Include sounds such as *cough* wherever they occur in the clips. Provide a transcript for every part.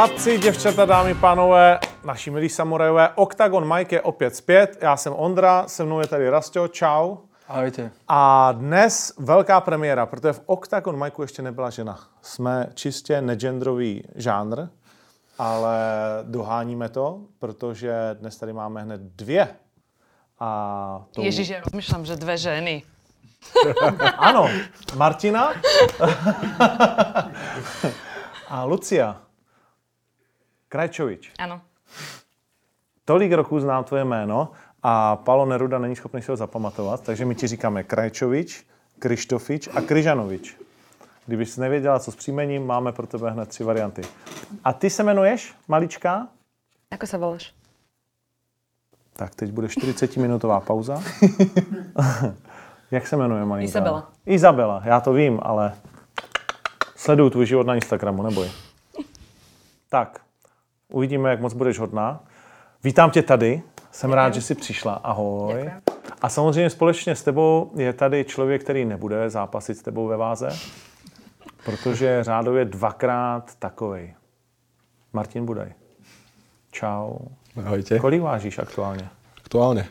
Chlapci, děvčata, dámy, pánové, naši milí samurajové, Octagon Mike je opět zpět, já jsem Ondra, se mnou je tady Rastio, čau. Ahojte. A dnes velká premiéra, protože v Octagon Mikeu ještě nebyla žena. Jsme čistě negendrový žánr, ale doháníme to, protože dnes tady máme hned dvě. A to... Ježiš, ja rozmýšľam, že dve ženy. Ano, Martina *laughs* a Lucia Krajčovič. Áno. Tolik roků znám tvoje jméno a Palo Neruda není schopný si ho zapamatovat, takže my ti říkáme Krajčovič, Krištofič a Kryžanovič. Kdybys nevěděla, co s příjmením, máme pro tebe hned tři varianty. A ty se jmenuješ, malička? Ako sa voláš? Tak teď bude 40-minutová pauza. *laughs* Jak se jmenuje malinká? Izabela. Izabela, já to vím, ale sleduju tvůj život na Instagramu, neboj. Tak, uvidíme, jak moc budeš hodná. Vítám tě tady, jsem rád, že jsi přišla. Ahoj. Děkuji. A samozřejmě společně s tebou je tady člověk, který nebude zápasit s tebou ve váze, protože je řádově dvakrát takovej. Martin Budaj. Čau. Ahojte. Kolik vážíš aktuálně? Aktuálne?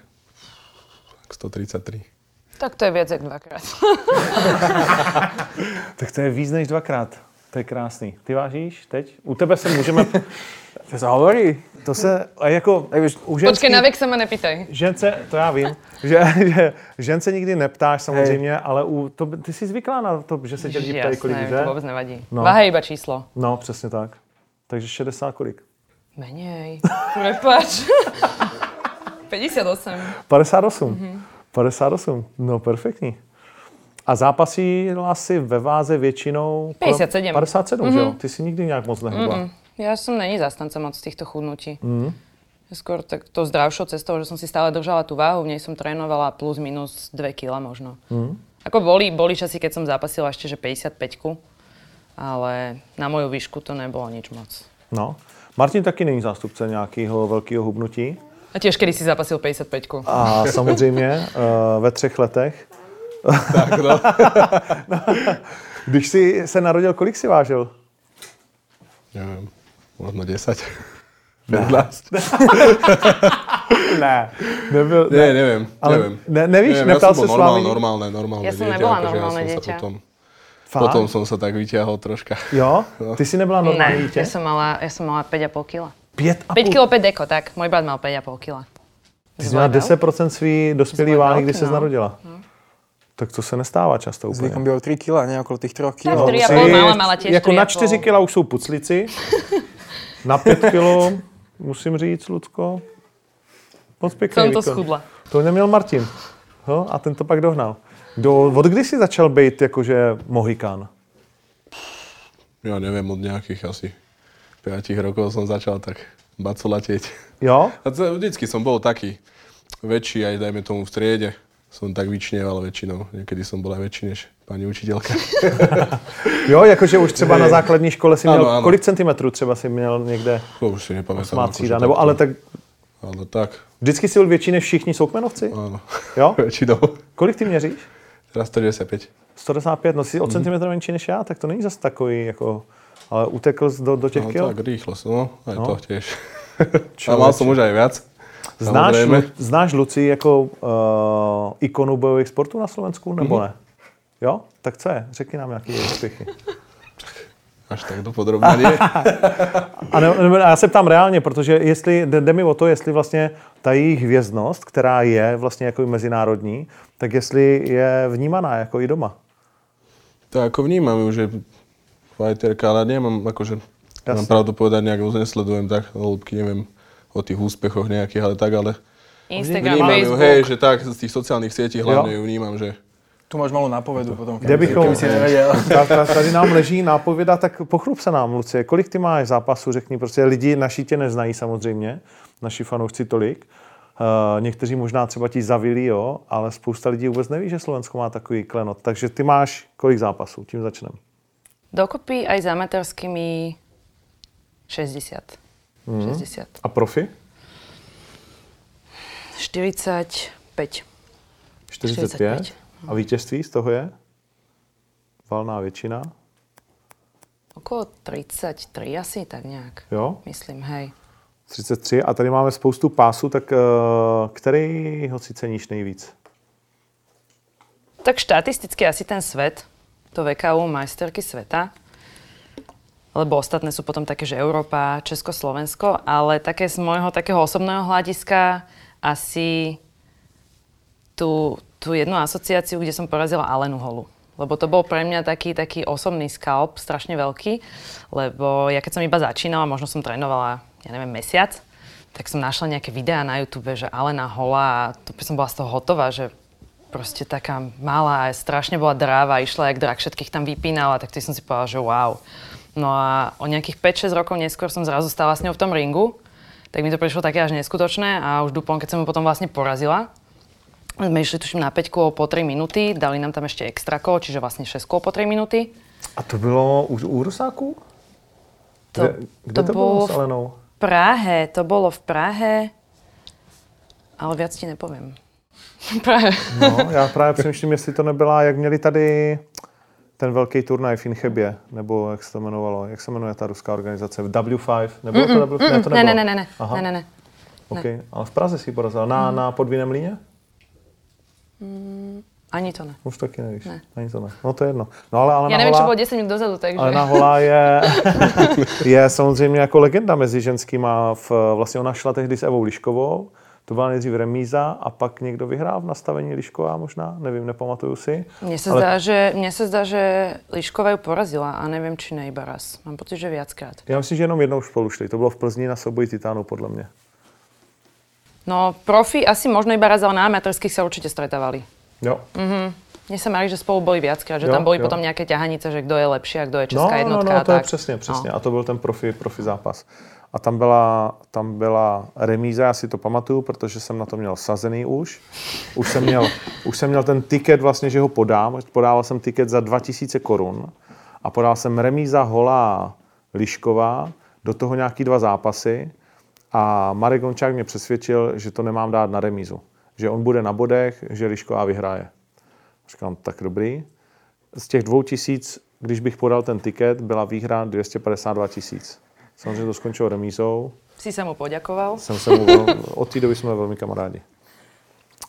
Tak 133. Tak to je viac jak dvakrát. *laughs* Tak to je víc než dvakrát. To je krásný. Ty vážíš teď? U tebe se můžeme... *laughs* To sa hovorí? To se, a jako už, u ženský, Počkej, na vek sa ma nepýtaj. žence, to já vím, *laughs* že, že žence nikdy neptáš samozřejmě, Hej. ale u, to, ty jsi zvyklá na to, že se tě lidi ptají, kolik Jasné, že? to vůbec nevadí. No. Váha je iba číslo. No, přesně tak. Takže 60 kolik? Menej. Prepač. *laughs* 58. 58. Mhm. Mm-hmm. 58. No, perfektní. A zápasila si ve váze většinou... kolem 57. 57, mm-hmm. že jo? Ty si nikdy nějak moc nehubla. Mm, ja som není zastanca moc týchto chudnutí. Mm. Skôr tak to zdravšou cestou, že som si stále držala tú váhu, v nej som trénovala plus minus 2 kg možno. Mm. Ako boli, boli časy, keď som zápasila ešte, že 55 ale na moju výšku to nebolo nič moc. No. Martin taky není zástupce nějakého velkého hubnutí. A tiež kedy si zápasil 55 A samozřejmě uh, ve třech letech. tak no. *laughs* Když jsi se narodil, kolik jsi vážil? Neviem, možno 10. 15. *laughs* Ne, nebyl, Ne, neviem, Ale neviem. ne- nevíš, neviem, neptal ja som se bol s vámi? normálne, normálne, normálne Ja som dieťa, nebola akože normálne ja som dieťa. Sa potom, Fakt? potom som sa tak vyťahol troška. Jo? Ty jsi nebyla normální Ne, dítě? ja som mala, ja som mala 5,5 kg. Pět a 5 půl. kg 5 deko, tak. Môj brat mal 5,5 kg. Ty jsi měla 10% svý dospělý váhy, když se no. narodila. Tak to se nestává často úplně. Zvykom bylo 3 kg, ne okolo těch 3 kg. Tak No, 3,5 mala, mala tiež jako na 3,5. 4 kg už jsou puclici, *laughs* na 5 kg, musím říct, Lucko, moc pěkný Som to výkon. schudla. To neměl Martin. Jo? A ten to pak dohnal. Do, od kdy jsi začal být jakože mohikán? Ja neviem, od nejakých asi 5 rokov som začal tak bacolatieť. Jo? A to, vždycky som bol taký väčší, aj dajme tomu v triede. Som tak vyčnieval väčšinou. Niekedy som bol aj väčší než pani učiteľka. *laughs* Jo, jakože už třeba na základní škole si měl, Ano, ano. kolik centimetrů třeba si měl někde To už si nepamätám. osmá akože třída, nebo to- ale tak Ale tak, vždycky si byl větší než všichni soukmenovci? áno. Jo? *laughs* Väčšinou. Kolik ty měříš? Teraz 195. 195, no jsi o centimetr menší než já, tak to není zase takový jako, ale utekl jsi do, do těch No kil. tak rýchlo som, no, aj No. to tiež. *laughs* A mal som už aj viac. Znáš. Lu, znáš Luci jako uh, ikonu bojových sportů na Slovensku, nebo Mhm. ne? Jo? Tak co je? Řekni nám nějaké úspěchy. *laughs* Až tak dopodrobne nie. *laughs* A, ne, ne, já se ptám reálně, protože jestli, jde, jde mi o to, jestli vlastně ta jejich hvězdnost, která je vlastně jako i mezinárodní, tak jestli je vnímaná jako i doma. To ako vnímam ju, že fighterka, ale nemám akože, Jasne. mám pravdu povedať, nejak moc nesledujem tak hĺbky, neviem o tých úspechoch nejakých, ale tak, ale Instagram, vnímam ju, Facebook. hej, že tak, z tých sociálnych sietí hlavne ju vnímam, že Tu máš malou nápovedu potom, Kde bychom, si nevěděl. *laughs* Ta- ta- tady nám leží nápověda, tak pochlup se nám, Lucie. Kolik ty máš zápasů, řekni, prostě lidi naši tě neznají samozřejmě, naši fanoušci tolik. Uh, někteří možná třeba ti zavili, jo, ale spousta lidí vůbec neví, že Slovensko má takový klenot. Takže ty máš kolik zápasů? Tím začneme. Dokopy aj s amatérskými 60. Mhm. 60. A profi? 45. 45. 45. A vítězství z toho je? Valná většina. Okolo 33 asi, tak nějak. Jo? Myslím, hej. 33 a tady máme spoustu pásů, tak uh, který ho si ceníš nejvíc? Tak štatisticky asi ten svet, to VKU majsterky sveta, lebo ostatné sú potom také, že Európa, Česko, Slovensko, ale také z môjho takého osobného hľadiska asi tú, tú jednu asociáciu, kde som porazila Alenu Holu. Lebo to bol pre mňa taký, taký osobný skalp, strašne veľký, lebo ja keď som iba začínala, možno som trénovala, ja neviem, mesiac, tak som našla nejaké videá na YouTube, že Alena Hola a to by som bola z toho hotová, že proste taká malá strašne bola dráva, išla jak drak, všetkých tam vypínala, tak to som si povedala, že wow. No a o nejakých 5-6 rokov neskôr som zrazu stala s ňou v tom ringu, tak mi to prišlo také až neskutočné a už Dupont, keď som ju potom vlastne porazila, sme išli tuším na 5 kôl po 3 minúty, dali nám tam ešte extra kolo, čiže vlastne 6 kôl po 3 minúty. A to bylo u, u Rusáků? To, Kde, kde to, to bylo s Alenou? v Prahe, to bolo v Prahe, ale viac ti nepoviem. *laughs* Prahe. No, já právě přemýšlím, jestli to nebyla, jak měli tady ten velký turnaj v Inchebě, nebo jak se to jmenovalo, jak se jmenuje ta ruská organizace, W5, nebylo to W5? Ne, to Ne, nebylo. ne, ne, ne, Aha. ne, ne, ne. Okay. Ale v Praze si ji porazila. Na, na podvíném líně? Ani to ne. Už taky nevíš. Ne. Ani to ne. No to je jedno. No ale Alena Ja neviem, čo Holá, bolo 10 minút dozadu, takže... Alena Holá je, *laughs* je samozřejmě jako legenda mezi ženskýma. V, vlastně ona šla tehdy s Evou Liškovou, to byla nejdřív remíza a pak někdo vyhrál v nastavení Lišková možná, nevím, nepamatuju si. Mne sa, Ale- zdá, že, mne sa zdá, že Lišková ju porazila a neviem, či ne iba raz. Mám pocit, že viackrát. Já myslím, že jenom jednou spolu šli. To bylo v Plzni na souboji titánů, podle mě. No, profi asi možno iba raz, ale na amatérských sa určite stretávali. Jo. Mne sa marí, že spolu boli viackrát, že Jo, tam boli jo. potom nejaké ťahanice, že kdo je lepší a kdo je No, česká no, jednotka. no, a to je tak. přesně, přesně. No. A to byl ten profi, profi zápas. A tam byla, tam byla remíza, já si to pamatuju, protože jsem na to měl sazený už. Už jsem měl, *laughs* už jsem měl ten tiket vlastně, že ho podám. Podával jsem tiket za 2000 korun a podal jsem remíza Holá Lišková, do toho nějaký dva zápasy a Marek Gončák mě přesvědčil, že to nemám dát na remízu. Že on bude na bodech, že Lišková vyhraje. Říkám, tak dobrý. Z těch dvou tisíc, když bych podal ten tiket, byla výhra 252 tisíc. Samozřejmě to skončilo remízou. Si sa mu poďakoval. Jsem se mu, *laughs* od té doby jsme velmi kamarádi.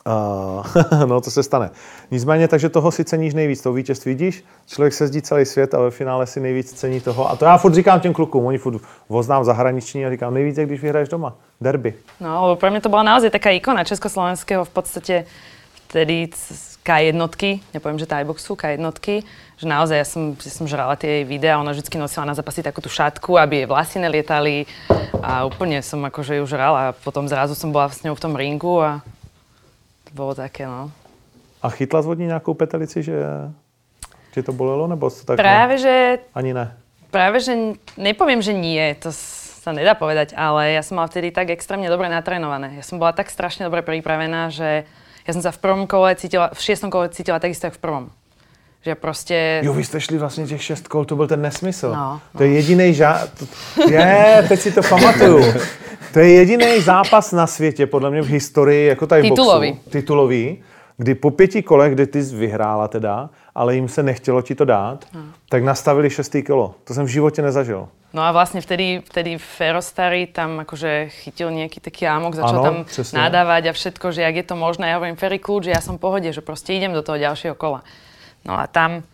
Uh, *laughs* no, to se stane. Nicméně, takže toho si ceníš nejvíc, toho vítězství vidíš, člověk se zdí celý svět a ve finále si nejvíc cení toho. A to já furt říkám těm klukům, oni furt voznám zahraniční a říkám, nejvíc je, když vyhraješ doma. Derby. No, lebo pre mňa to bola naozaj taká ikona československého v podstate vtedy c- K1, nepoviem, že Thaiboxu, K1, že naozaj ja som, ja som žrala tie jej videá, ona vždy nosila na zápasy takú tú šatku, aby jej vlasy nelietali a úplne som akože ju žrala a potom zrazu som bola s ňou v tom ringu a to bolo také, no. A chytla z vodní nějakou petelici, že tě to bolelo, nebo to tak Práve, že ani ne? Práve, že n- nepoviem, že nie, to sa nedá povedať, ale ja som mala vtedy tak extrémne dobre natrénované. Ja som bola tak strašne dobre pripravená, že ja som sa v prvom kole cítila, v šiestom kole cítila takisto, jak v prvom. Že proste... Jo, vy jste šli vlastně těch šest kol, to byl ten nesmysl. No, To je jediný žá... to- Je, teď si to pamatuju. To je jediný zápas na světě, podle mě v historii, jako tady Titulový. boxu. Titulový. Kdy po pěti kolech, kdy ty jsi vyhrála teda, ale jim se nechtělo ti to dát, tak nastavili šestý kolo. To jsem v životě nezažil. No a vlastne vtedy, vtedy Ferostary tam akože chytil nejaký taký ámok, začal Áno, tam presne. nadávať a všetko, že jak je to možné. Ja hovorím Ferry kľúč, že ja som v pohode, že proste idem do toho ďalšieho kola. No a tam,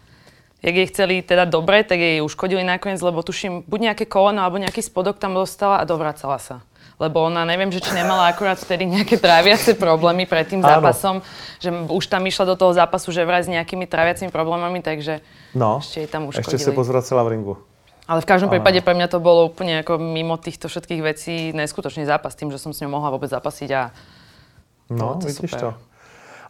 jak jej chceli teda dobre, tak jej uškodili nakoniec, lebo tuším, buď nejaké koleno alebo nejaký spodok tam dostala a dovracala sa. Lebo ona, neviem, že či nemala akurát vtedy nejaké tráviace problémy pred tým Áno. zápasom, že m- už tam išla do toho zápasu, že vraj s nejakými tráviacimi problémami, takže No, ešte jej tam uškodili. se pozvracela v ringu. Ale v každom prípade pre mňa to bolo úplne ako mimo týchto všetkých vecí neskutočný zápas, tým, že som s ňou mohla vôbec zapasiť a No, Bylo to vidíš super. to.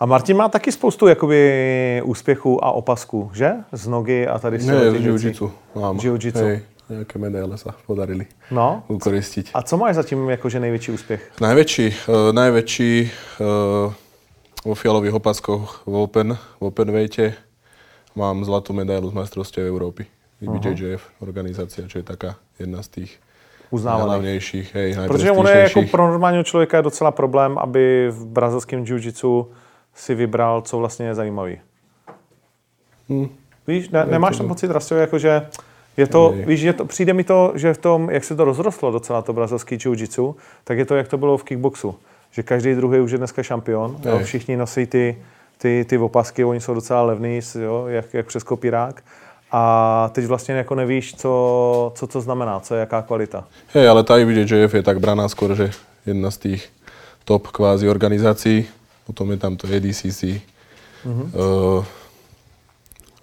A Martin má taky spoustu jakoby úspěchů a opasků, že? Z nogy a tady z Ne, v jiu-jitsu mám. Jiu-jitsu. Hej, nejaké medaile sa podarili No. ukoristiť. A co máš zatím jakože největší úspěch? Najväčší, uh, najväčší uh, vo fialových opaskoch v Open, v Open weighte mám zlatú medailu z majstrovstiev Európy. IBJJF organizácia, čo je taká jedna z tých Uznávaných. najhlavnejších, hej, Protože ono je jako pro normálního člověka je docela problém, aby v brazilském jiu-jitsu si vybral, co vlastně je zajímavý. Hm. Víš, ne, nemáš tam pocit, Rastio, jako že Je to, Hej. víš, je to, přijde mi to, že v tom, jak se to rozrostlo docela to brazilský jiu-jitsu, tak je to, jak to bylo v kickboxu. Že každý druhý už je dneska šampion. Jo, všichni nosí ty, ty, ty opasky, oni jsou docela levný, jo, jak, jak přes kopírák. A teď vlastně jako nevíš, co, co to znamená, co je jaká kvalita. Hej, ale tá IBJJF je tak braná skôr, že jedna z tých top kvázi organizácií. Potom je tam to EDCC, mm-hmm. uh,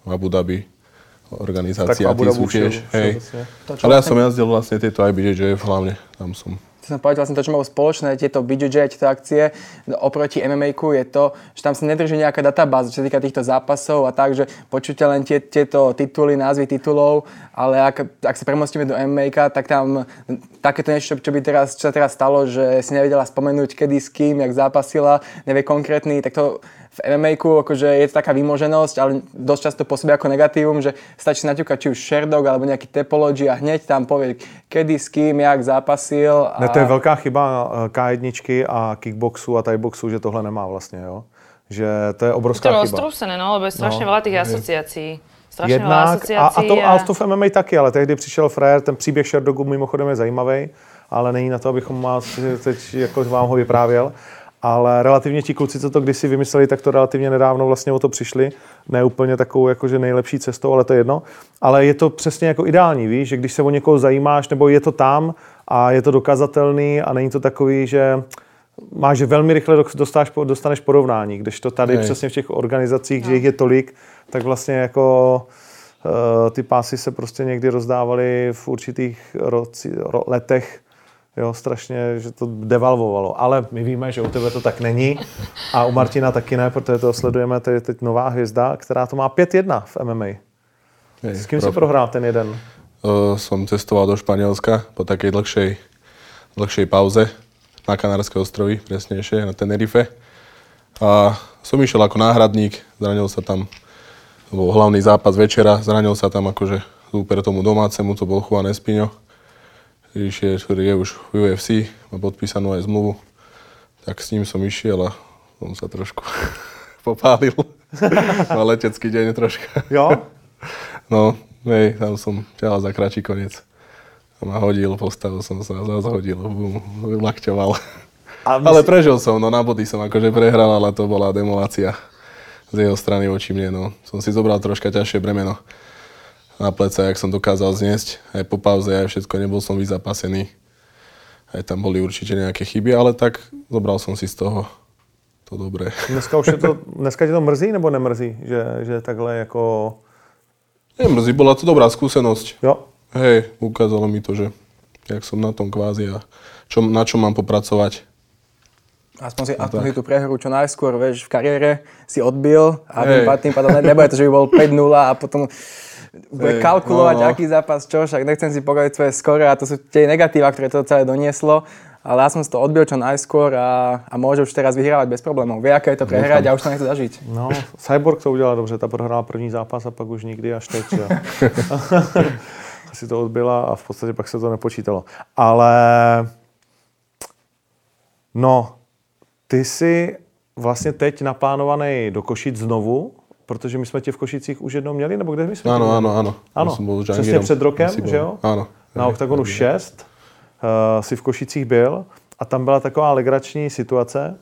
Abu Dhabi organizácia, Abu tí Dhabi sú tiež. Hej. Ale ja som jazdil vlastne tieto IBJJF hlavne, tam som. Chcem povedať vlastne to, čo majú spoločné, tieto BJJ, tieto akcie. Oproti MMA-ku je to, že tam sa nedrží nejaká databáza, čo sa týka týchto zápasov a tak, že počujete len tie, tieto tituly, názvy titulov, ale ak, ak sa premostíme do mma tak tam takéto niečo, čo by teraz, čo sa teraz stalo, že si nevedela spomenúť, kedy s kým, jak zápasila, nevie konkrétny, tak to v MMA-ku akože je to taká vymoženosť, ale dosť často pôsobí ako negatívum, že stačí si naťukať či už Sherdog alebo nejaký Topology a hneď tam povie, kedy s kým, jak zápasil. A... Ne, to je velká chyba eh, K1 a kickboxu a thaiboxu, že tohle nemá vlastně, jo. Že to je To obrovská je chyba. roztrúsené, no, lebo je strašne No, veľa tých asociácií. Strašne Jednak, a, asociácií. a, to, a to v MMA taky, ale tehdy přišel Frér, ten příběh Sherdogu mimochodem je zajímavý, ale není na to, abychom vás teď jako vám ho vyprávěl. Ale relativně ti kluci, co to kdysi vymysleli, tak to relativně nedávno vlastně o to přišli. Ne úplně takovou jakože nejlepší cestou, ale to je jedno. Ale je to přesně jako ideální, víš, že když se o někoho zajímáš, nebo je to tam a je to dokazatelný a není to takový, že máš, že velmi rychle dostáš, dostaneš porovnání, když to tady Hej. přesně v těch organizacích, že jich je tolik, tak vlastně jako eh, ty pásy se prostě někdy rozdávaly v určitých roci, ro, letech, jo, strašně, že to devalvovalo. Ale my víme, že u tebe to tak není a u Martina taky ne, protože to sledujeme, to je teď nová hvězda, která to má 5-1 v MMA. S kým si prohrál ten jeden? Uh, som cestoval do Španielska po takej dlhšej, dlhšej pauze na Kanárske ostrovy, presnejšie na Tenerife. A som išiel ako náhradník, zranil sa tam, bol hlavný zápas večera, zranil sa tam akože super tomu domácemu, to bol Juan Espino, Išiel, ktorý je už v UFC, má podpísanú aj zmluvu. Tak s ním som išiel a som sa trošku *laughs* popálil. *laughs* Mal letecký deň troška. Jo? *laughs* No, hej, tam som ťahal za kračí koniec. A ma hodil, postavil som sa, zase hodil, bum, lakťoval. A Ale prežil som, no na body som akože prehral, ale to bola demolácia z jeho strany voči mne, no. Som si zobral troška ťažšie bremeno na plece, jak som dokázal zniesť. Aj po pauze, aj všetko, nebol som vyzapasený. Aj tam boli určite nejaké chyby, ale tak zobral som si z toho to dobré. *laughs* Dneska už je to, dneska tě to mrzí nebo nemrzí, že, že takhle jako, Nemrzí, bola to dobrá skúsenosť. jo? Hej, ukázalo mi to, že jak som na tom kvázi a čo, na čo mám popracovať. Aspoň si, No aspoň tak. si tú prehru čo najskôr, vieš, v kariére si odbil a pádom, tým pádom ne- nebude to, že by bol 5-0 a potom bude kalkulovať, no, no. aký zápas čo, však nechcem si povedať svoje skore a to sú tie negatíva, ktoré to celé donieslo. Ale ja som si to odbil čo najskôr a, a môže už teraz vyhrávať bez problémov. Vie, aké je to prehrať a už to nechce zažiť. No, Cyborg to udělal dobře, ta prohrála první zápas a pak už nikdy až teď. Že? *laughs* Asi to odbyla a v podstatě pak se to nepočítalo. Ale no, ty jsi vlastně teď naplánovaný do Košic znovu, protože my jsme tě v Košicích už jednou měli, nebo kde my jsme. Ano, Ja som bol s přesně před rokem, že jo? Áno. Na OKTAGONu 6 uh, si v Košicích byl a tam byla taková legrační situace,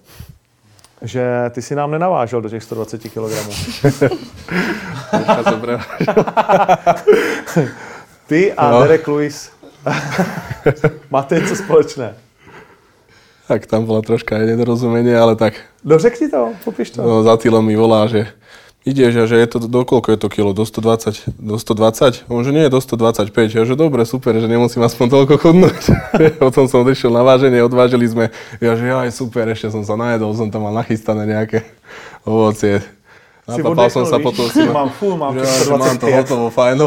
že ty si nám nenavážel do těch 120 kg. *laughs* Ty a No. Derek Lewis *laughs* máte něco společné. Tak tam bola troška aj nedorozumenie, ale tak No řekni to, popiš to. no, Zatilo mi volá, že ideš a že je to, do koľko je to kilo? Do 120? Do 120? On, že nie, do 125. Ja, že dobre, super, že nemusím aspoň toľko chudnúť. *laughs* Potom som odišiel na váženie, odvážili sme. Ja, že aj super, ešte som sa najedol, som tam mal nachystané nejaké ovocie. Napapal som sa víš? potom si ma... Mám full, mám že, že mám to 125. hotovo, fajno.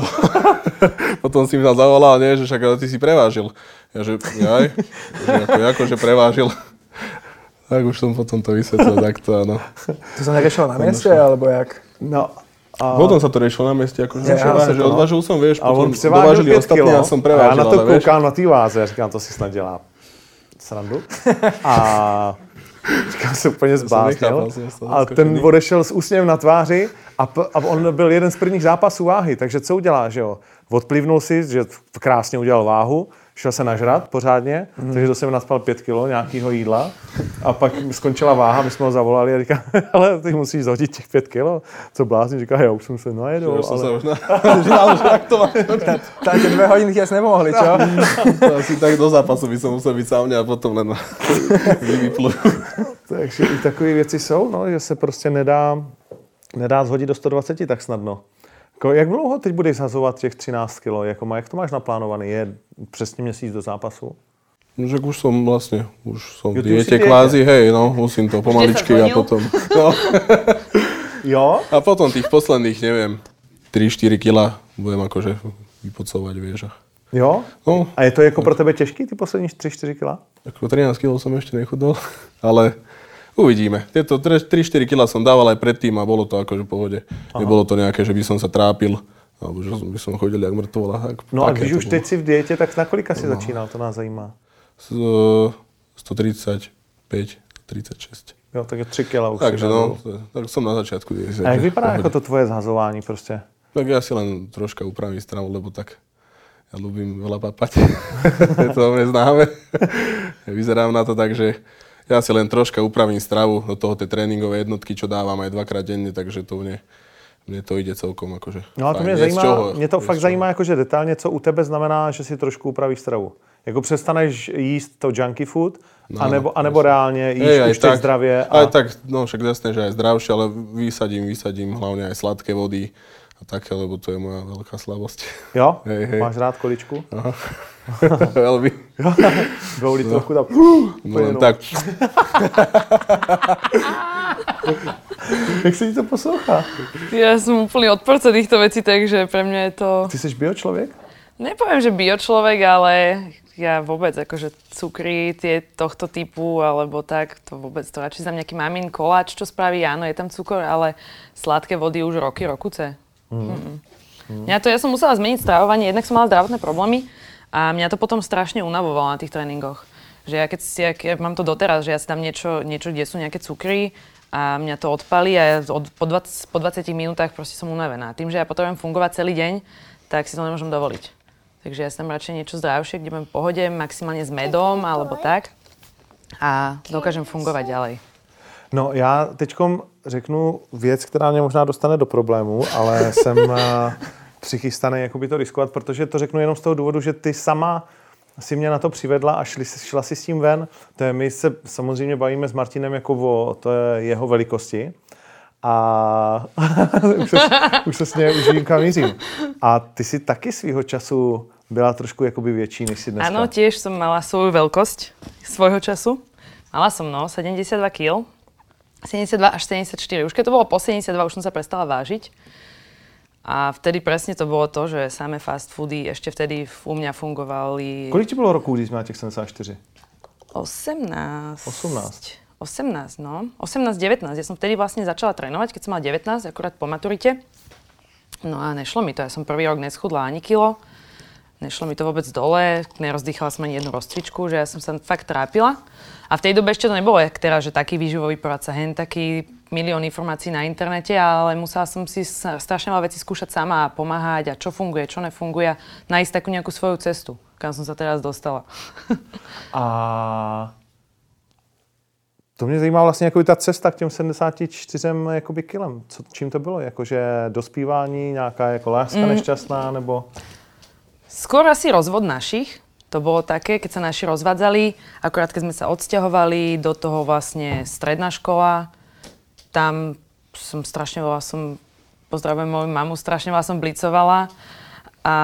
*laughs* potom si mi tam zavolal, nie, že však ty si prevážil. Ja, že jaj, že ako, ako, že prevážil. Tak už som potom to vysvetlil *laughs* takto, áno. To sa neriešilo na mieste, alebo jak? No, a Potom sa to riešilo na mieste, akože Ja, ja, ja že to, no. odvážil som, vieš, a on potom dovážili 5 ostatní a som a já prevážil, na to ale vieš. koukám na té váze a říkám, to si snad dělá srandu. *laughs* A říkám se úplně zbláznil. A ten odešel s úsměvem na tváři a, p- a on byl jeden z prvních zápasů váhy, takže co udělá, že jo? odplivnul si, že krásně udělal váhu, šel se nažrat pořádně, mm. takže to jsem naspal pět kilo nějakého jídla a pak skončila váha, my jsme ho zavolali a říká, *laughs* ale ty musíš zhodit těch pět kilo, co blázni, říká, já už jsem se najedl, Už som sa ale... už na... jak to má. Tak tie dve hodiny ti asi nepomohli, čo? *laughs* To asi tak do zápasu by som musel byť sám a potom len *laughs* vyplu. Takže i takové věci jsou, no, že se prostě nedá, nedá zhodit do 120 tak snadno. Jako, jak dlouho teď budeš zhazovat těch 13 kg? Jako, má- jak to máš naplánovaný? Je přesně měsíc do zápasu? No, že už som vlastne, už som Jo, v diete diete. kvázi, hej, no, musím to pomaličky a potom, *laughs* no, Jo? a potom tých posledných, neviem, 3-4 kila budem akože vypocovať, vieš. a- Jo? No, A je to jako pro tebe těžký, ty poslední 3-4 kg? ako 13 kg som ešte nechudol, ale uvidíme. Tieto 3-4 kg som dával aj predtým a bolo to akože v pohode. Nebolo to nejaké, že by som sa trápil, alebo že by som chodil jak mŕtvola. Tak, No a když už teď si v dietě, tak na kolika si začínal? To nás zajímá. Z, eh, 135, 36. Jo, tak je 3 kg už. Takže no, tak som na začiatku. A jak vypadá jako to tvoje zhazování prostě? Tak ja si len troška upravím stravu, lebo tak ja ľúbim veľa papať. *laughs* je to o mne známe. *laughs* Vyzerám na to tak, že ja si len troška upravím stravu do toho tie tréningové jednotky, čo dávam aj dvakrát denne, takže to mne, mne to ide celkom akože No a to mě Je zajímá, čoho, mě to je fakt čoho. zajímá jakože detailně, co u tebe znamená, že si trošku upravíš stravu. Jako přestaneš jíst to junky food, No, anebo, anebo reálně jíš aj už tak zdravě. Aj tak, no však jasné, že aj zdravšie, ale vysadím, vysadím hlavne aj sladké vody také, lebo to je moja veľká slabosť. Jo? *laughs* Hej, hej. Máš rád količku? Aha. Veľmi. Dvou litrovku tam. No len tak. *laughs* Jak se ti to poslouchá? Ja som úplný odporca týchto vecí, takže pre mňa je to... Ty jsi biočlověk? Nepoviem, že bio človek, ale ja vôbec akože cukry tie tohto typu alebo tak, to vôbec to radšej za nejaký mamín koláč, čo spraví, áno, je tam cukor, ale sladké vody už roky, rokuce. Mm. Mňa to, ja som musela zmeniť stravovanie, jednak som mala zdravotné problémy a mňa to potom strašne unavovalo na tých tréningoch. Že ja keď si, ja, ja mám to doteraz, že ja si tam niečo, niečo kde sú nejaké cukry a mňa to odpalí a ja od, po, 20, po 20 minútach proste som unavená. Tým, že ja potrebujem fungovať celý deň, tak si to nemôžem dovoliť. Takže ja si tam radšej niečo zdravšie, kde budem v pohode, maximálne s medom alebo tak a dokážem fungovať ďalej. No já teďkom řeknu věc, která mě možná dostane do problému, ale *laughs* jsem eh, přichystaný jakoby to riskovat, protože to řeknu jenom z toho důvodu, že ty sama si mě na to přivedla a šli, šla si s tím ven. To je, my se samozřejmě bavíme s Martinem jako o to je jeho velikosti. A *laughs* už, se, už se s něj už vím, kam mířím. A ty si taky svýho času byla trošku jakoby větší, než si dneska. Áno, tiež som mala svoju veľkosť svojho času. Mala som, no, 72 kg. 72 až 74. Už keď to bolo po 72, už som sa prestala vážiť. A vtedy presne to bolo to, že samé fast foody ešte vtedy u mňa fungovali... Kolik ti bylo roků, když měla těch 74? 18. 18. 18, no. 18, 19. Ja som vtedy vlastne začala trénovať, keď som mala 19, akurát po maturite. No a nešlo mi to. Ja som prvý rok neschudla ani kilo. Nešlo mi to vôbec dole, nerozdýchala som ani jednu rozcvičku, že ja som sa fakt trápila. A v tej dobe ešte to nebolo jak teraz, že taký výživový poradca, hen taký milión informácií na internete, ale musela som si strašne veľa vecí skúšať sama a pomáhať a čo funguje, čo nefunguje a nájsť takú nejakú svoju cestu, kam som sa teraz dostala. *laughs* A to mě zajímá vlastně jako ta cesta k těm 74 jakoby kilem. Co, čím to bylo? Jakože dospívání, nějaká jako láska mm. nešťastná, nebo... Skôr asi rozvod našich. To bolo také, keď sa naši rozvádzali, akorát keď sme sa odsťahovali, do toho vlastne stredná škola. Tam som strašne veľa som, pozdravujem moju mamu, strašne veľa som blicovala. A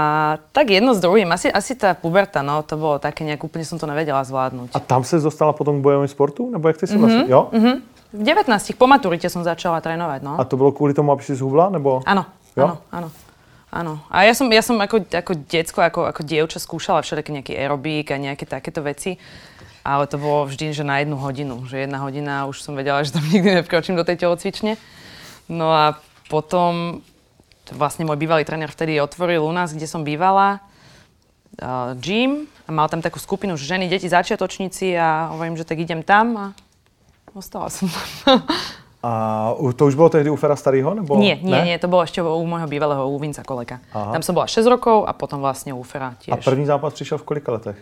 tak jedno s druhým, asi, asi tá puberta, no, to bolo také nejak úplne som to nevedela zvládnuť. A tam se dostala potom k bojovým sportu? Nebo jak ty si vlastně? Jo? Mhm. V 19 po maturite som začala trénovať, no. A to bylo kvůli tomu, aby si zhubla? Nebo... Áno, Jo? áno, áno. Áno. A ja som, ja som ako, ako decko, ako, ako dievča skúšala všelijaký nejaký aerobík a nejaké takéto veci. Ale to bolo vždy, že na jednu hodinu. Že jedna hodina, už som vedela, že tam *laughs* nikdy nevkročím do tej telocvične. No a potom vlastne môj bývalý tréner vtedy otvoril u nás, kde som bývala, uh, gym a mal tam takú skupinu, že ženy, deti, začiatočníci a hovorím, že tak idem tam a ostala som tam. *laughs* A to už bylo tehdy u Fera starého? Nebo? Nie, nie, ne? nie, to bolo ešte u môjho bývalého, u Vinca Koleka. Aha. Tam som bola 6 rokov a potom vlastne u Fera A tiež. první zápas přišel v kolika letech?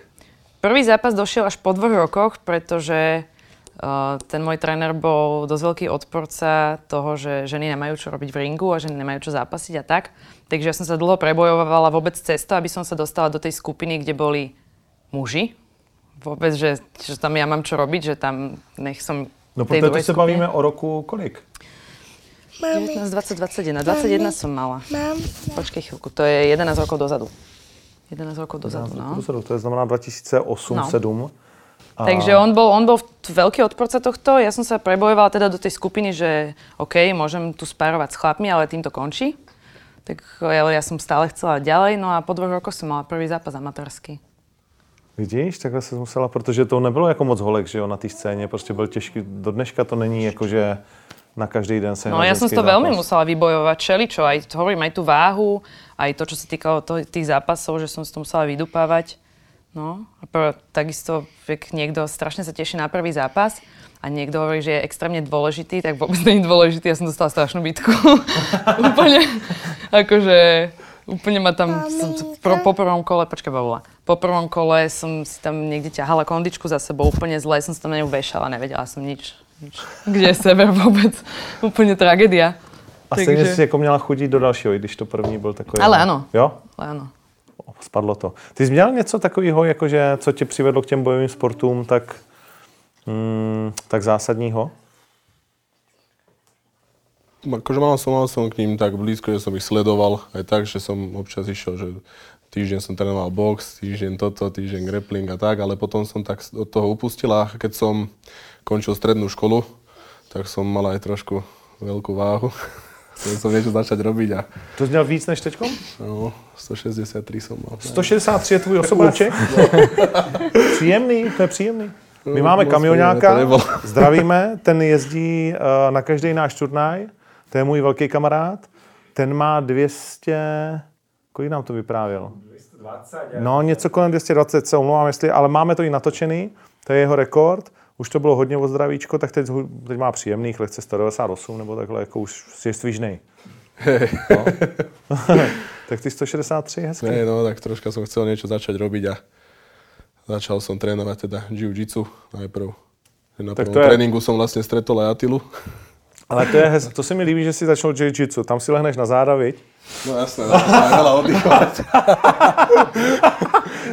Prvý zápas došiel až po dvoch rokoch, pretože uh, ten môj tréner bol dosť veľký odporca toho, že ženy nemajú čo robiť v ringu a ženy nemajú čo zápasiť a tak. Takže ja som sa dlho prebojovala vôbec cesto, aby som sa dostala do tej skupiny, kde boli muži. Vôbec, že, že tam ja mám čo robiť, že tam nech som No protože druhej se bavíme o roku kolik? 19, 20, 21. 21 som mala. Mám. Počkej chvíľku, to je 11 rokov dozadu. 11 rokov dozadu, no. Dozadu, to je znamená 2008-2007. A- Takže on bol, on bol veľký odporca tohto. Ja som sa prebojovala teda do tej skupiny, že OK, môžem tu spárovať s chlapmi, ale tým to končí. Tak ale ja som stále chcela ďalej, no a po dvoch rokoch som mala prvý zápas amatérsky. Vidíš, takhle se musela, protože to nebylo jako moc holek, že jo, na té scéně, prostě byl těžký, do dneška to není jako, že na každý den se No ja som ženský to veľmi zápas. musela vybojovať, čeličo, aj hovorím, aj tú váhu, aj to, čo sa týkalo to, tých zápasov, že som si to musela vydupávať. No, a prv, takisto, ak niekto strašne sa teší na prvý zápas a niekto hovorí, že je extrémne dôležitý, tak vôbec nie je dôležitý. Ja som dostala strašnú bitku. *laughs* úplne, akože, úplne ma tam, som, pro, po prvom kole, počkaj, Bavula, po prvom kole som si tam niekde ťahala kondičku za sebou, úplne zle, som sa tam na ňu vešala, nevedela som nič. nič. Kde je sever vôbec? Úplne tragédia. A stejně jsi jako měla chudit do dalšího, i když to první byl takový. Ale ano. Jo? Ale áno. O, Spadlo to. Ty jsi měl něco takového, jakože, co tě přivedlo k těm bojovým sportům, tak, mm, tak zásadního? Akože mal som, mal som k ním tak blízko, že som ich sledoval. Aj tak, že som občas išiel, že týždeň som trénoval box, týždeň toto, týždeň grappling a tak, ale potom som tak od toho upustil a keď som končil strednú školu, tak som mal aj trošku veľkú váhu. *laughs* Chcel som niečo začať robiť a To jsi měl víc než teďkom? no, 163 som mal. 163 je tvůj *laughs* osobníček? *laughs* příjemný, to je příjemný. My No, máme kamionáka, zdravíme, ten jezdí uh, na každý náš turnaj, to je můj velký kamarád, ten má 200, kolik nám to vyprávěl? 220. No, něco kolem 220, se omlouvám, jestli, ale máme to i natočený, to je jeho rekord, už to bylo hodně o zdravíčko, tak teď, teď má příjemných, lehce 198 nebo takhle, jako už je svižnej. No. *laughs* tak ty 163, hezky. Ne, no, tak troška som chcel niečo začať robiť a začal som trénovať teda jiu-jitsu najprv. Na Tak prvom je- tréninku som vlastne stretol aj Atilu. Ale to, je hez, to se mi líbí, že si začal jiu-jitsu. Tam si lehneš na záda, viď? No jasné, veľa oddychovať.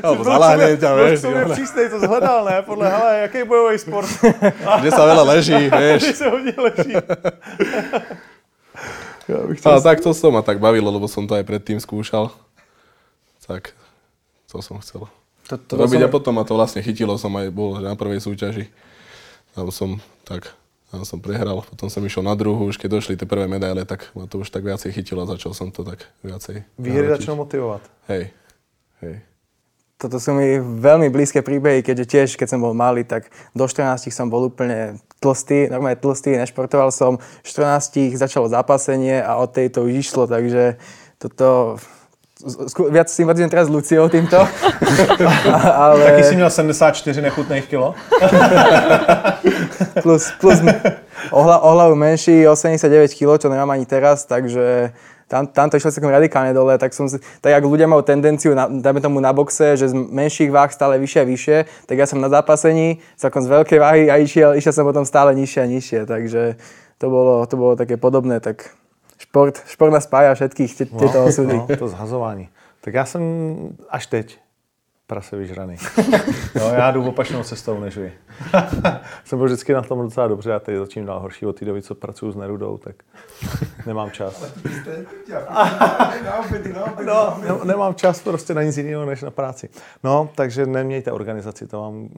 Alebo zaláhne ťa, vieš, to je přísnej, to zhledal, ne? Podle, hele, jaký bojový sport? *laughs* kde sa veľa leží, *laughs* vieš. Když se hodně leží. *laughs* Já bych to... Ale tak to som ma tak bavilo, lebo som to aj predtým skúšal. Tak to som chcel. To, to, robiť som, a potom ma to vlastne chytilo, som aj bol na prvej súťaži. Tam som tak, tam som prehral, potom som išiel na druhú, už keď došli tie prvé medaile, tak ma to už tak viacej chytilo a začal som to tak viacej Výhry nahrotiť. začnou motivovat. Hej, hej. toto sú mi veľmi blízke príbehy, keďže tiež, keď som bol malý, tak do 14 som bol úplne tlstý, normálne tlstý, nešportoval som. V 14 začalo zápasenie a od tej to už išlo, takže toto... Viac sympatizujem teraz s Luciou týmto. *laughs* ale Taky jsi měl 74 nechutných kilo? *laughs* plus, plus ohla, o hlavu menší, 89 kg, čo nemám ani teraz, takže tam, tam to išlo celkom radikálne dole, tak som si, tak ako ľudia majú tendenciu, na, dajme tomu na boxe, že z menších váh stále vyššie a vyššie, tak ja som na zápasení celkom z veľkej váhy a išiel, išiel som potom stále nižšie a nižšie, takže to bolo, to bolo také podobné, tak šport, šport nás spája všetkých te, tieto osudy. No, to zhazování. Tak já jsem až teď prase vyžraný. *laughs* No, já jdu opačnou cestou než vy. *laughs* jsem byl vždycky na tom docela dobře a teď začím dál horší od té doby, co pracuji s Nerudou, tak nemám čas. *laughs* No, ne, nemám čas prostě na nic jiného než na práci. No, takže nemějte organizaci, to vám,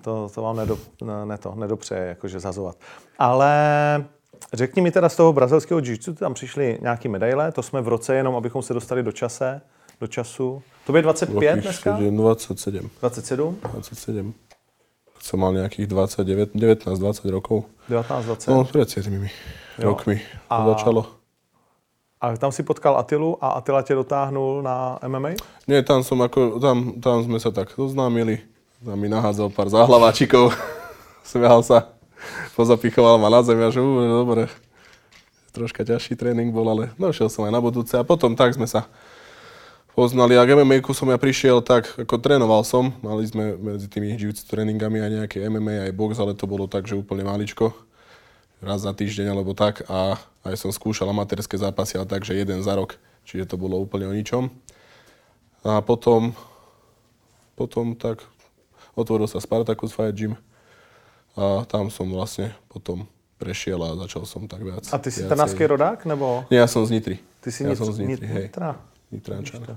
to, to vám nedo, ne, to, nedopřeje, jakože zazovat. Ale řekni mi teda z toho brazilského jiu tam přišly nějaký medaile, to jsme v roce jenom, abychom se dostali do čase, do času. To bude 25 Roky dneska? 27. 27? 27. Som mal nejakých 29, 19-20 rokov. 19, 20. No, pred 7 rokmi to A- začalo. A tam si potkal Atilu a Atila tě dotáhnul na MMA? Nie, tam som ako, tam, tam sme sa tak zoznámili. Tam mi nahádzal pár záhlaváčikov. *laughs* Smial sa. Pozapichoval ma na zem a že ú, dobre. Troška ťažší tréning bol, ale došiel som aj na budúce a potom tak sme sa poznali. A k MMA som ja prišiel tak, ako trénoval som. Mali sme medzi tými jiu tréningami aj nejaké MMA, aj box, ale to bolo tak, že úplne maličko. Raz za týždeň alebo tak. A aj som skúšal amatérske zápasy, ale tak, že jeden za rok. Čiže to bolo úplne o ničom. A potom, potom tak otvoril sa Spartacus Fight Gym a tam som vlastne potom prešiel a začal som tak viac. A ty si trnavský rodák, nebo? Nie, ja som z Nitry. Ty si ja Nit- som z Nitry, Nit- hej. Nitra? Nitrančan. Vidíš to.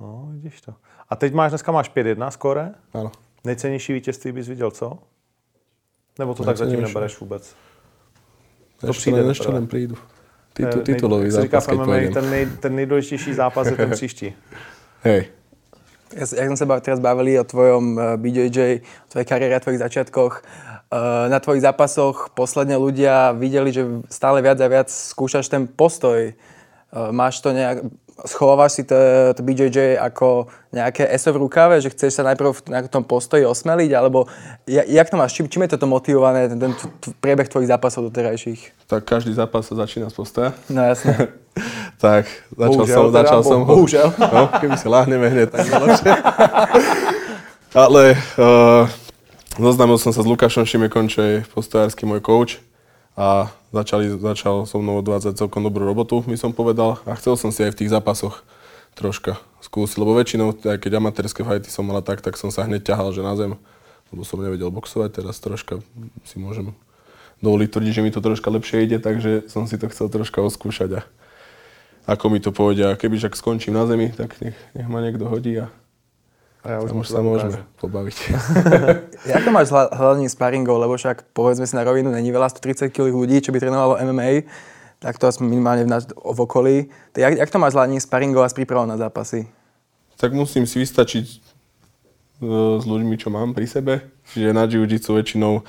No, vidíš to. A teď máš, dneska máš 5-1 skore. Áno. Nejcennější vítězství bys viděl, co? Nebo to tak zatím nebereš vůbec? To přijde len, ešte teprve. len prídu. To Titu, je nej- titulový říká zápas, keď MMA, ten, nej, ten nejdůležitější zápas je ten *laughs* příští. Hej. Ja, jak sme sa teraz bavili o tvojom eh, BJJ, o tvojej kariére a tvojich začiatkoch, eh, na tvojich zápasoch posledne ľudia videli, že stále viac a viac skúšaš ten postoj. Eh, Máš to nejak, schovávaš si to, to BJJ ako nejaké ESO v rukave, že chceš sa najprv v- na tom postoji osmeliť, alebo ja- jak to máš, čím, čím je toto motivované, ten, ten priebeh tvojich zápasov doterajších? Tak každý zápas sa začína z postoja. No jasne. *laughs* tak, začal Bohužel som, teda, začal bo- som. bohužel. No, keby si láhneme hneď, tak je lepšie. *laughs* Ale uh, zoznámil som sa s Lukášom Šimekom, čo je postojársky môj coach a začali, začal so mnou odvádzať celkom dobrú robotu, by som povedal. A chcel som si aj v tých zápasoch troška skúsiť, lebo väčšinou, aj keď amatérske fajty som mala tak, tak som sa hneď ťahal, že na zem, lebo som nevedel boxovať, teraz troška si môžem dovoliť tvrdiť, že mi to troška lepšie ide, takže som si to chcel troška oskúšať a ako mi to pôjde. A keby však skončím na zemi, tak nech, nech ma niekto hodí a A já už už sa môžeme ukážu. pobaviť. *laughs* Jak to máš s hľa- hľadaním sparingov, lebo však povedzme si na rovinu, není veľa 130 kg ľudí, čo by trénovalo MMA, tak to aspoň minimálne v, nás, v okolí. Tak jak, jak to máš s hľadaním sparingov a s prípravou na zápasy? tak musím si vystačiť e, s ľuďmi, čo mám pri sebe. Čiže na jiu-jitsu väčšinou e,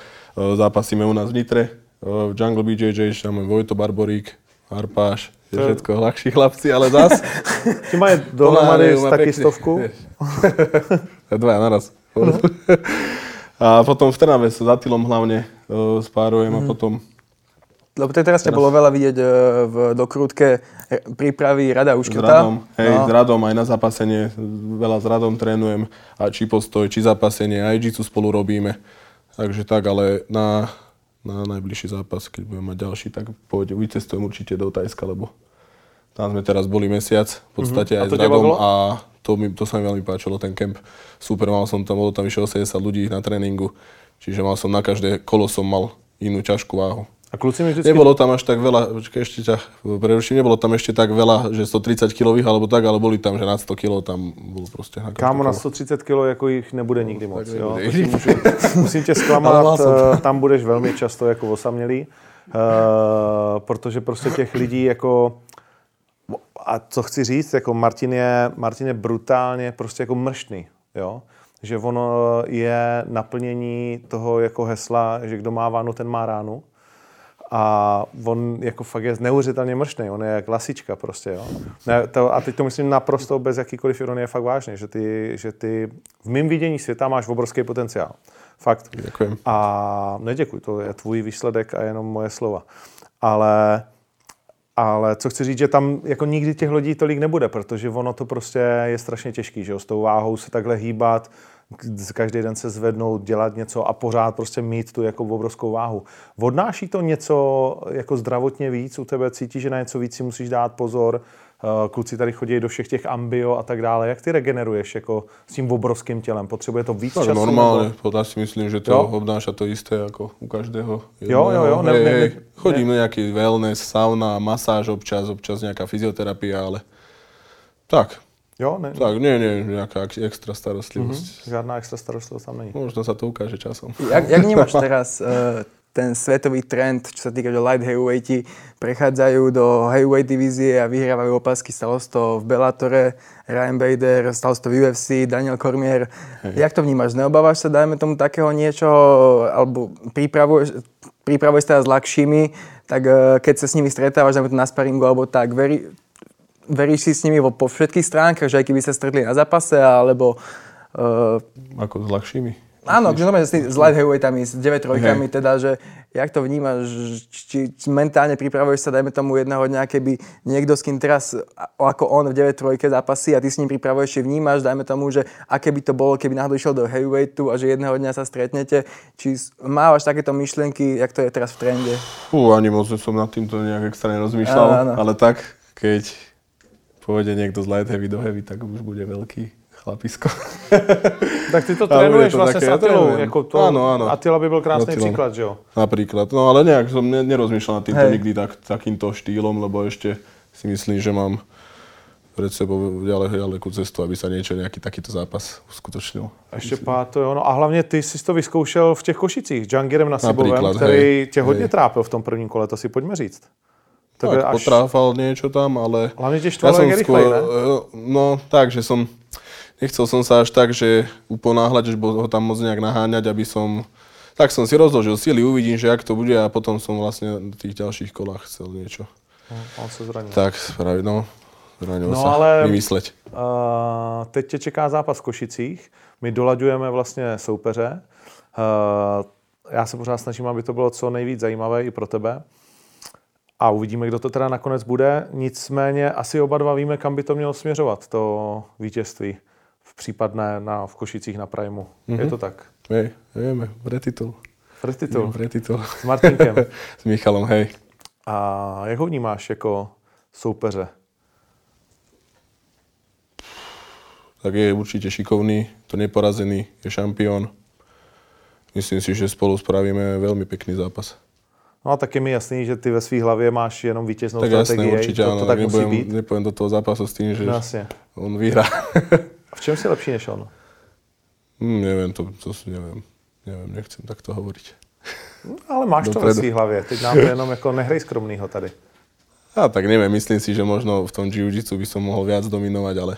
zápasíme u nás v Nitre. E, V Jungle BJJ tam je Vojto Barborík, Harpáš, je To- všetko ľahší chlapci, ale zas *laughs* Ti mají dohromady taky pekne. stovku. *laughs* Dvaja naraz. A potom v Trnave sa za Tylom hlavne e, spárujem a potom Lebo to teraz ťa bolo veľa vidieť e, v dokrútke e, prípravy Rada s Uškrta. radom, hej, No. s radom aj na zapasenie, veľa s radom trénujem, a či postoj, či zapasenie, aj jitsu spolu robíme. Takže tak, ale na, na najbližší zápas, keď budem mať ďalší, tak pôjde, vycestujem určite do Tajska, lebo tam sme teraz boli mesiac, v podstate Mhm. A aj to s bavilo? a to, mi, to sa mi veľmi páčilo, ten kemp. Super, mal som tam, bolo tam vyše 80 ľudí na tréningu, čiže mal som na každé kolo som mal inú ťažkú váhu. A kluci mi vždycky... Nebolo tam až tak veľa, počkaj, ešte ťa preruším, nebolo tam ešte tak veľa, že 130 kilových alebo tak, ale boli tam, že nad 100 kg tam bolo proste na Kámo, na kolo. 130 kg jako jich nebude nikdy moc. Tak Jo? můžu, *laughs* musím tě zklamat, eh, tam budeš velmi často jako osamělý, eh, protože prostě těch lidí jako a co chci říct, jako Martin je, Martin je brutálně prostě jako mrštný, jo? že ono je naplnění toho jako hesla, že kdo má vánu, ten má ránu. A on jako fakt je neuvěřitelně mrštný, on je jak lasička prostě, jo. Ne, to, a teď to myslím naprosto bez jakýkoliv ironie fakt vážně, že ty, že ty v mém vidění světa máš obrovský potenciál. Fakt. Ďakujem. A neděkuji, to je tvůj výsledek a jenom moje slova. Ale, ale co chci říct, že tam jako nikdy těch lidí tolik nebude, protože ono to prostě je strašně těžký, že jo, s tou váhou se takhle hýbat, každý den se zvednout, dělat něco a pořád prostě mít tu jako obrovskou váhu. Odnáší to něco jako zdravotně víc u tebe? Cítíš, že na něco víc si musíš dát pozor? Eh, Kluci tady chodí do všech těch ambio a tak dále. Jak ty regeneruješ jako s tím obrovským tělem? Potřebuje to víc Tak času? normálne, nebo- podľa si myslím, že to Jo? obnáša to isté ako u každého. Jo, jo, jo, ne- ne- ne- Chodím na nejaký wellness, sauna, masáž občas, občas nejaká fyzioterapia, ale tak, Jo, ne, tak, nie, nie, nejaká ex- extra starostlivosť. žádná extra starostlivost tam není. Možno sa to ukáže časom. Jak, jak vnímaš *laughs* teraz uh, ten svetový trend, čo sa týka, že light heavyweighti prechádzajú do heavyweight divízie a vyhrávajú opasky. Stalo to v Bellatore, Ryan Bader, stalo to v UFC, Daniel Cormier. Jak to vnímaš? Neobávaš sa, dajme tomu, takého niečoho, alebo pripravuješ, pripravuješ sa s ľahšími, tak uh, keď sa s nimi stretávaš, dajme to na sparingu, alebo tak, veri, veríš si s nimi vo, po všetkých stránkach, že aj keby sa stretli na zápase, alebo uh, Ako s ľahšími? Áno, že normálne s, tým- s light heavyweightami, s 9 trojkami, teda, že jak to vnímaš, či, mentálne pripravuješ sa, dajme tomu jedného dňa, keby niekto, s kým teraz ako on v 9 trojke zápasí a ty s ním pripravuješ, či vnímaš, dajme tomu, že aké by to bolo, keby náhodou išiel do heavyweightu a že jedného dňa sa stretnete, či mávaš takéto myšlienky, jak to je teraz v trende? Fú, ani moc som nad týmto nejak extra nerozmýšľal, Áno, áno. ale tak, keď pôjde niekto z light heavy do heavy, tak už bude veľký chlapisko. *laughs* Tak ty to *laughs* trénuješ je to vlastně také, s Atilou. trénujem. Jako to, Áno, áno. Attila by byl krásný Attilou. příklad, že jo? Napríklad. No ale nejak som ne, nerozmýšľal nad týmto Hej. nikdy tak, takýmto štýlom, lebo ešte si myslím, že mám pred sebou ďalej, ďalekú cestu, aby sa niečo, nejaký takýto zápas uskutočnil. Ještě pár to jo, no a hlavně ty jsi to vyzkoušel v těch Košicích, Džangirem na Sibovem, který hej, tě hodně hej. trápil v tom prvním kole, to si pojďme říct. To Tak, až, potráfal niečo tam, ale... hlavně tě štvalo, jak je rychlej, ne? eh, No tak, že som... Nechcel som sa až tak, že uponáhľať, že ho tam moc nejak naháňať, aby som... Tak som si rozložil síly, uvidím, že jak to bude a potom som vlastne v tých ďalších kolách chcel niečo. On se zranil. Tak spraviť, no. Zranil No, sa, ale- vymysleť. Uh, teď tě čeká zápas v Košicích. My dolaďujeme vlastně soupeře. Uh, já se pořád snažím, aby to bylo co nejvíc zajímavé i pro tebe. A uvidíme, kdo to teda nakonec bude. Nicméně asi oba dva víme, kam by to mělo směřovat, to vítězství v případné na, v Košicích na Primu. Mm-hmm. Je to tak? Hej, vieme, pre titul. Pre titul. Pre titul. S Martinkem. *laughs* S Michalom, hej. A jak ho vnímáš jako soupeře? Tak je určite šikovný, to neporazený, je šampión. Myslím si, že spolu spravíme veľmi pekný zápas. No a tak je mi jasný, že ty ve své hlavě máš jenom vítěznou tak jasné, strategii. určite to, áno. to tak musí nebudem, být. nepôjdem do toho zápasu s tým, že No, jasně. on vyhrá. *laughs* A v čem si lepší než on? hm, neviem, to, to si neviem. Neviem, nechcem takto hovoriť. Ale máš to ve Dopredu. své hlavě. Teď nám to jenom jako nehrej skromnýho tady. *laughs* A tak neviem, myslím si, že možno v tom jiu-jitsu by som mohol viac dominovať, ale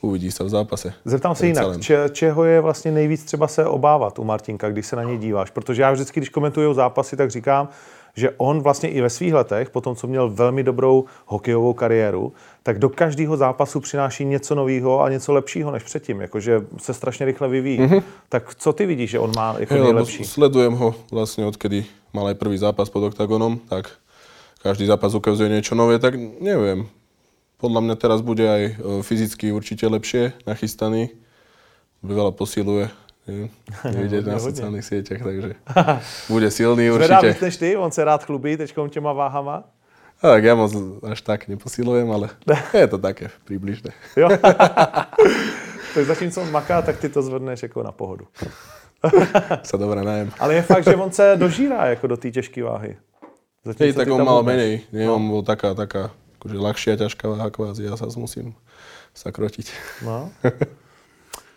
uvidí sa v zápase. Zeptám se jinak, če, čeho je vlastně nejvíc třeba se obávat u Martinka, když se na něj díváš? Protože já vždycky, když komentuju zápasy, tak říkám, že on vlastně i ve svých letech, po tom, co měl velmi dobrou hokejovou kariéru, tak do každého zápasu přináší něco nového a něco lepšího než předtím, jakože se strašně rychle vyvíjí. Mm-hmm. Tak co ty vidíš, že on má jako Hej, lebo nejlepší? sledujem ho vlastne odkedy mal aj prvý zápas pod OKTAGONom, tak každý zápas ukazuje niečo nové, tak neviem. Podľa mňa teraz bude aj e, fyzicky určite lepšie nachystaný. Veľa posiluje. *laughs* Nevidieť na sociálnych sieťach, takže *laughs* bude silný Zvedá víc než ty, on se rád chlubí teďkom těma váhama. A tak ja moc až tak neposilujem, ale *laughs* je to také približné. Jo? tak zatímco on maká, tak ty to zvedneš jako na pohodu. Sa dobre najem. Ale je fakt, že on se dožírá jako do té těžké váhy. Zatímco Hej, tak on mal menej. Nie, on bol taká, taká, akože ľahšia, ťažká váha kvázi. Ja sa musím sa krotiť. No.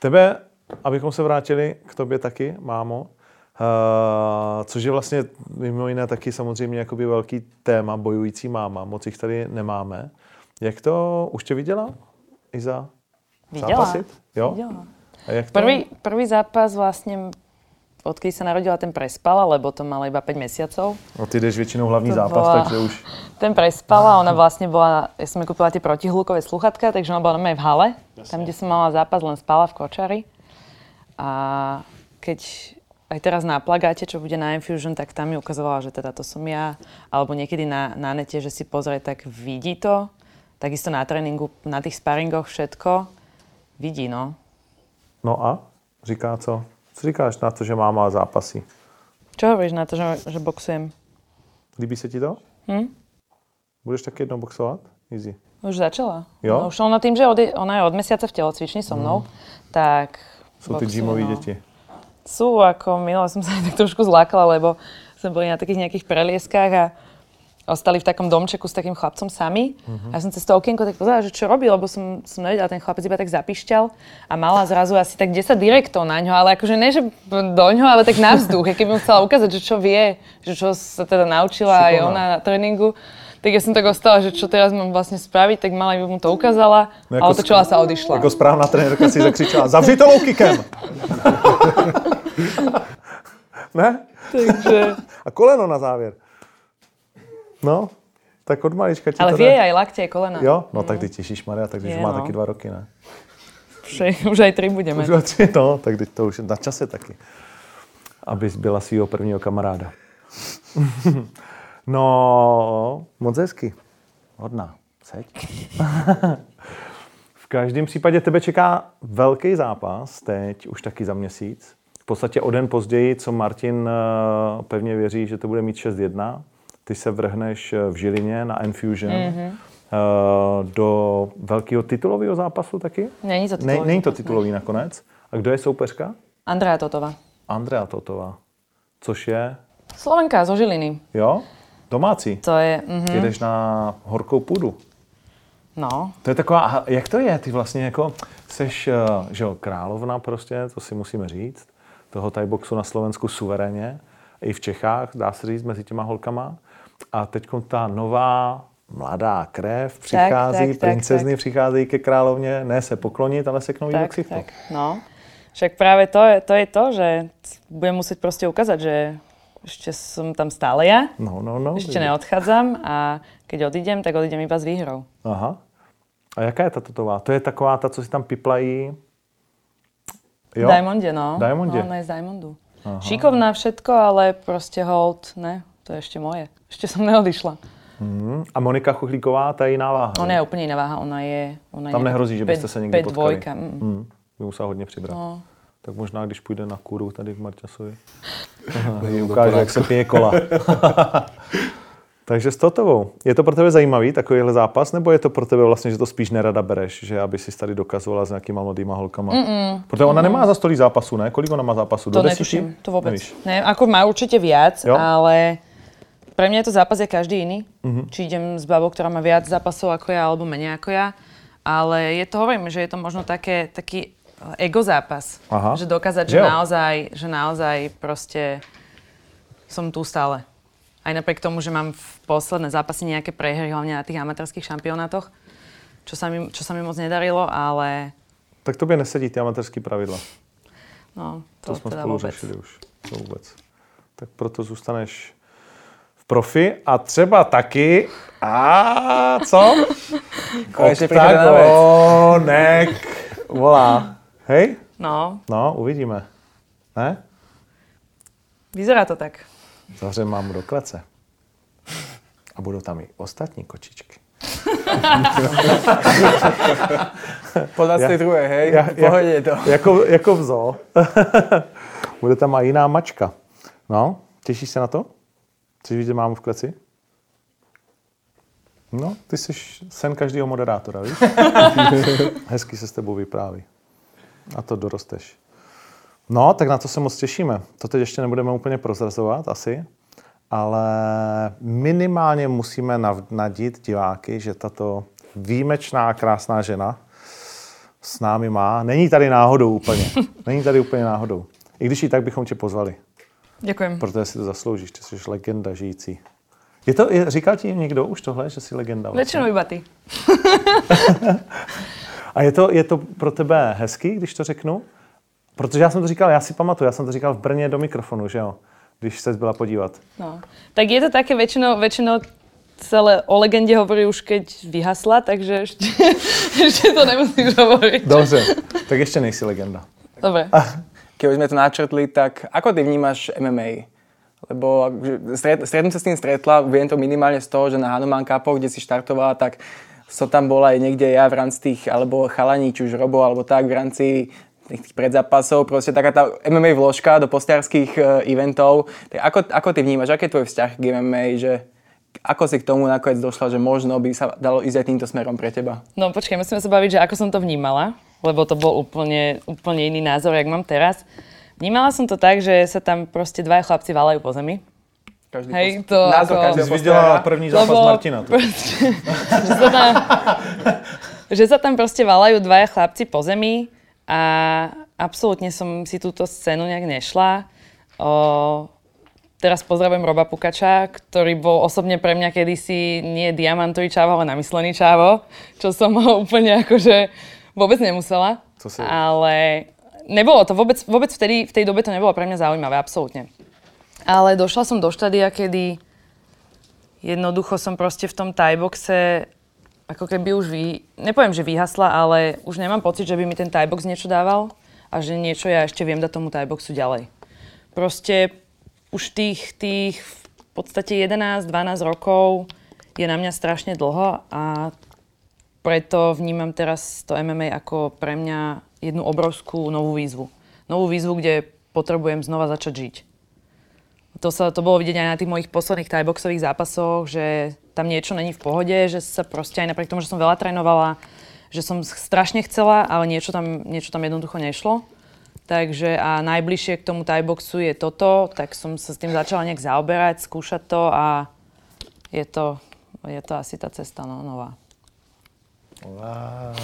Tebe, abychom se vrátili k tobě taky, mámo, uh, což je vlastně mimo jiné taky samozřejmě jakoby velký téma, bojující máma, moc jich tady nemáme. Jak to, už tě viděla? Iza? Videla. Zápasit? Jo? Videla. A jak to? Prvý, prvý zápas vlastne, odkedy sa narodila, ten prespala, lebo to mala iba 5 mesiacov. No, ty jdeš většinou hlavní To zápas, bola- takže už... Ten prespala, ona vlastne bola, ja som kúpila tie protihlukové sluchatka, takže ona bola normálne v hale, tam, kde som mala zápas, len spala v kočari. A keď aj teraz na plagáte, čo bude na Infusion, tak tam mi ukazovala, že teda to som ja, alebo niekedy na, na nete, že si pozrie, tak vidí to. Takisto na tréningu, na tých sparingoch všetko. Vidí, no. No a? Říká co? Co říkáš na to, že máma zápasí? Čo hovoríš na to, že, že boxujem? Líbí se ti to? Hm? Budeš taky jednou boxovat? Easy. Už začala. Jo? No, už ona tým, že od, ona je od mesiaca v telocvični so mnou, tak... Jsou ty gymové no. děti. Sú, ako minule som sa *laughs* tak trošku zlákala, lebo sme boli na takých nejakých prelieskách a ostali v takom domčeku s takým chlapcom sami. Uh-huh. A ja som cez to okienko tak pozerala, že čo robí, lebo som, som nevedela, ten chlapec iba tak zapišťal a mala zrazu asi tak 10 direktov na ňo, ale akože ne, že do ňo, ale tak na vzduch, keď mu chcela ukázať, že čo vie, že čo sa teda naučila aj Šikovná. ona na tréningu. Tak ja som tak ostala, že čo teraz mám vlastne spraviť, tak mala by mu to ukázala, No ale otočila sa a odišla. Jako správná trenérka si zakřičela, zavři to low kickem! *laughs* ne? Takže... A koleno na závěr. No, tak od malička ti Ale to vie aj lakte, aj kolena. Jo? No tak ty těšíš Maria, tak když Je, má no. taky dva roky, ne? Už, už aj tri budeme. Už o tři, no, tak teď to už na čase taky. Abys byla svého prvního kamaráda. no, moc hezky. Hodná. Seď. v každém případě tebe čeká velký zápas, teď už taky za měsíc. V podstatě o den později, co Martin eh, pevně věří, že to bude mít 6-1. Ty se vrhneš eh, v Žilině na Enfusion. Mm-hmm. Do velkého titulového zápasu taky? Není to titulový. Ne, není to titulový ne. nakonec. A kdo je soupeřka? Andrea Totova. Andrea Totova. Což je? Slovenka zo Žiliny. Jo? Domácí. To je... Mm-hmm. Jedeš na horkou půdu. No. To je taková, jak to je? Ty vlastně jako seš, eh, že jo, královna prostě, to si musíme říct, toho boxu na Slovensku suverénně, i v Čechách, dá se říct, mezi těma holkama. A teď ta nová mladá krev přichází, tak, tak, princezny tak, tak. přicházejí ke královně, ne se poklonit, ale se k tak, tak, no. Však práve to je, to je to, že budem musieť proste ukázať, že ešte som tam stále ja. No, no, no. Ešte neodchádzam a keď odídem, tak odídem iba s výhrou. Aha. A jaká je ta totová? To je taková ta, co si tam piplají? Jo? Diamondě, no. Diamondě. No, ona je z Diamondu. Aha. Šikovná všetko, ale prostě hold, ne, to je ešte moje. Ešte som neodišla. Hmm. A Monika Chuchlíková, ta je jiná váha. Ona je úplně jiná váha, ona je... Ona Tam je nehrozí, že byste se někdy potkali. Dvojka. Mm. Hmm. By musela hodně přibrat. No. Tak možná, když půjde na kůru tady v Marťasovi, *laughs* ukáže, jak se pije kola. *laughs* Takže s Totovou. Je to pro tebe zajímavý takovýhle zápas, nebo je to pro tebe vlastně, že to spíš nerada bereš, že aby si tady dokazovala s nějakýma mladýma holkama? Mm-mm. Protože ona mm. nemá za stolí zápasů, ne? Kolik ona má zápasů? To Do netuším, to vůbec. Nevíš. Ne, ako má určitě viac, jo? ale pre mňa je to zápas je každý iný. Mm-hmm. Či idem s babou, ktorá má viac zápasov ako ja, alebo menej ako ja. Ale je to, hovorím, že je to možno také, taký ego zápas. Aha. Že dokázať, že, že naozaj, že naozaj proste som tu stále. Aj napriek tomu, že mám v posledné zápasy nejaké prehry, hlavne na tých amatérských šampionátoch, čo sa mi, čo sa mi moc nedarilo, ale... Tak tobě nesedí ty amatérské pravidla. No, to, to jsme teda spolu vůbec. řešili už. To vůbec. Tak proto zůstaneš v profi a třeba taky... A co? *laughs* Oktagonek volá. Hej? No. No, uvidíme. Ne? Vyzerá to tak. Zavřem mámu do klece. A budou tam i ostatní kočičky. *laughs* po 22, hej? Ja, Pohodě to. *laughs* Jako, jako v zoo. *laughs* Bude tam i jiná mačka. No, těšíš se na to? Chceš vidět mámu v kleci? No, ty jsi sen každého moderátora, víš? Hezky se s tebou vypráví. A to dorosteš. No, tak na to se moc těšíme. To teď ještě nebudeme úplně prozrazovat asi, ale minimálně musíme nadít diváky, že tato výjimečná, krásná žena s námi má. Není tady náhodou úplně. *laughs* Není tady úplně náhodou. I když i tak bychom tě pozvali. Děkujem. Protože si to zasloužíš, ty jsi legenda žijící. Je to, je, říkal ti někdo už tohle, že jsi legenda? Vlastně? Většinou iba ty. *laughs* A je to, je to pro tebe hezký, když to řeknu? Protože já jsem to říkal, já si pamatuju, já jsem to říkal v Brně do mikrofonu, že jo? Když se byla podívat. No. Tak je to také většinou, většinou celé o legendě hovorí už keď vyhasla, takže ještě, *laughs* ještě to nemusíš hovoriť. Dobře, tak ještě nejsi legenda. Dobre. Keď sme to načrtli, tak ako ty vnímaš MMA? Lebo stret, stretnúť sa s tým stretla, viem to minimálne z toho, že na Hanuman Cupoch, kde si štartovala, tak so tam bola aj niekde ja v rámci tých, alebo chalaní, či už Robo, alebo tak, v rámci tých predzápasov, proste taká tá MMA vložka do postiarských uh, eventov. Tak ako, ako ty vnímaš, aký je tvoj vzťah k MMA, že ako si k tomu nakoniec došla, že možno by sa dalo ísť aj týmto smerom pre teba? No počkej, musíme sa baviť, že ako som to vnímala, lebo to bol úplne, úplne iný názor, jak mám teraz. Vnímala som to tak, že sa tam proste dvaja chlapci valajú po zemi. Každý Hej, to názor ako... každého Jsi viděla první zápas Lebo Martina. To. Proste, *laughs* že, sa tam, že sa tam proste valajú dvaja chlapci po zemi a absolútne som si túto scénu nejak nešla. O, teraz pozdravujem Roba Pukača, ktorý bol osobne pre mňa kedysi nie diamantový čávo, ale namyslený čávo, čo som ho úplne akože vôbec nemusela. Co si... Ale nebolo to vôbec, vôbec vtedy, v tej dobe to nebolo pre mňa zaujímavé, absolútne. Ale došla som do štádia, kedy jednoducho som proste v tom tajboxe ako keby už vy, nepoviem, že vyhasla, ale už nemám pocit, že by mi ten tiebox niečo dával a že niečo ja ešte viem dať tomu tieboxu ďalej. Proste už tých, tých v podstate 11-12 rokov je na mňa strašne dlho a preto vnímam teraz to MMA ako pre mňa jednu obrovskú novú výzvu. Novú výzvu, kde potrebujem znova začať žiť. To, sa, to bolo vidieť aj na tých mojich posledných thaiboxových zápasoch, že tam niečo není v pohode, že sa proste aj napriek tomu, že som veľa trénovala, že som strašne chcela, ale niečo tam, niečo tam jednoducho nešlo. Takže a najbližšie k tomu thaiboxu je toto, tak som sa s tým začala nejak zaoberať, skúšať to a je to, je to asi tá cesta no, nová. Wow.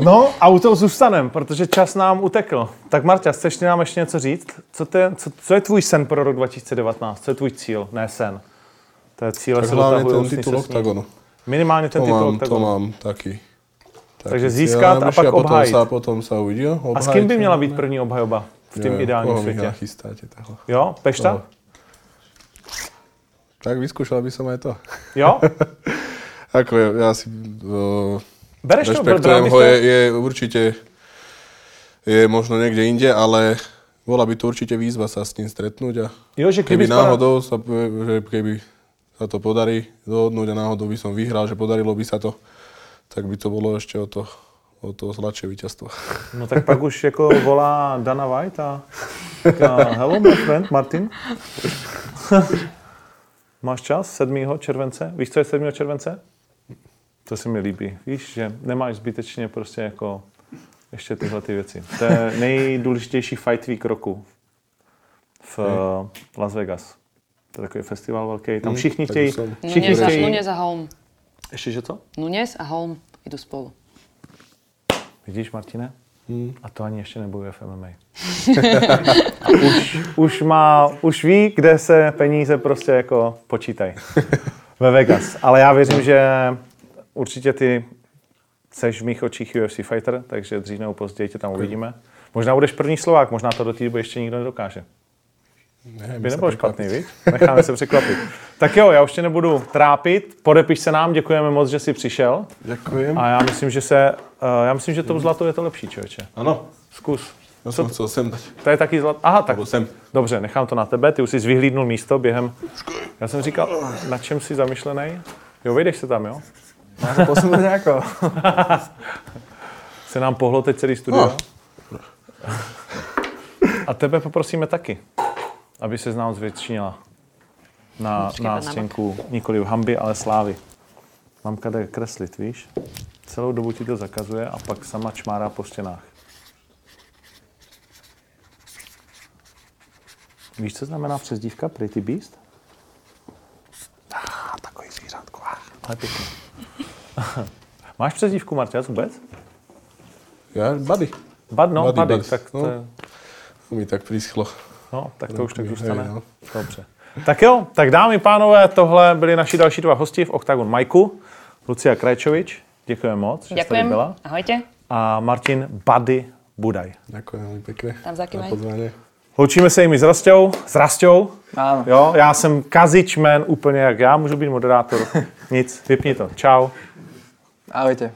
No a u toho zůstanem, protože čas nám utekl. Tak Marta, chceš nám ještě něco říct? Co, te, co, co je tvůj sen pro rok 2019? Co je tvůj cíl? Ne sen. To je cíle Tak se dotahují, ten titul se. OKTAGONu. Minimálně ten To titul mám, to OKTAGONu. mám taký. taký Takže získat a pak potom obhájit. Sa, potom sa uvidí. jo, A s obhájit kým by měla být první obhajoba v tom ideálním světě? nachystáte takhle. Jo, Pešta? Koho? Tak vyskúšal by som aj to. Jo? Ako ja, ja si uh, Bereš to? Rešpektujem bys ho, to? je, je určite je možno niekde inde, ale bola by to určite výzva sa s ním stretnúť a Jo, že keby kdyby spadal- náhodou sa, že keby sa to podarí dohodnúť a náhodou by som vyhral, že podarilo by sa to, tak by to bolo ešte o to, o to sladšie víťazstvo. No tak pak už jako volá Dana White a hello my friend, Martin. *laughs* Máš čas 7. července? Víš, co je 7. července? To se mi líbí. Víš, že nemáš zbytečně prostě jako ještě tyhle ty věci. To je nejdůležitější fight week roku v eh, Las Vegas. To je takový festival velký. Tam všichni tak chtějí, všichni Nunes a, chtějí, Nunes a Holm. ještě že co? Nunes a Holm idú spolu. Vidíš, Martine? Hmm. A to ani ještě nebojuje v MMA. A *laughs* už, už, má, už ví, kde se peníze prostě jako počítají. Ve Vegas. Ale já věřím, že určitě ty seš v mých očích UFC fighter, takže dřív nebo později tě tam uvidíme. Možná budeš první Slovák, možná to do té doby ještě nikdo nedokáže. Ne, By nebylo špatný, víš? Necháme se překvapit. *laughs* Tak jo, já už tě nebudu trápit. Podepiš se nám, děkujeme moc, že jsi přišel. Ďakujem. A já myslím, že se, uh, já myslím, že tou zlatou je to lepší, člověče. Áno, Zkus. ja som chcel sem dať. To je taky zlat. Aha, tak Alebo sem. dobře, nechám to na tebe. Ty už jsi vyhlídnul místo během... Já jsem říkal, na čem jsi zamyšlený? Jo, vejdeš se tam, jo? Má sa posunúť nejako. Se nám pohlo teď celý studio. No. A tebe poprosíme taky, aby se z nás zvětšinila na pan nástěnku nikoli hamby, ale slávy. Mamka jde kreslit, víš? Celou dobu ti to zakazuje a pak sama čmárá po stěnách. Víš, co znamená přezdívka Pretty Beast? Ah, takový zvířátko. Ah, ale pěkný. *laughs* Máš přezdívku, Marťas, vůbec? Ja, buddy. Bad, no, Buddy, Buddy, buddy. tak to, No. je- To mi tak prischlo. No, tak to už tak zůstane. no. Dobře. Tak jo, tak dámy, pánové, tohle byli naši další dva hosti v Octagon Majku. Lucia Krajčovič, děkujeme moc, že jste byla. Ahojte. A Martin Buddy Budaj. Ďakujem veľmi pekne Tam za pozvanie. Loučíme se jimi s Rastou, s Rastou. Áno. Jo, já jsem kazič man úplně jak já, můžu být moderátor. *laughs* Nic, vypni to. Čau. Ahojte.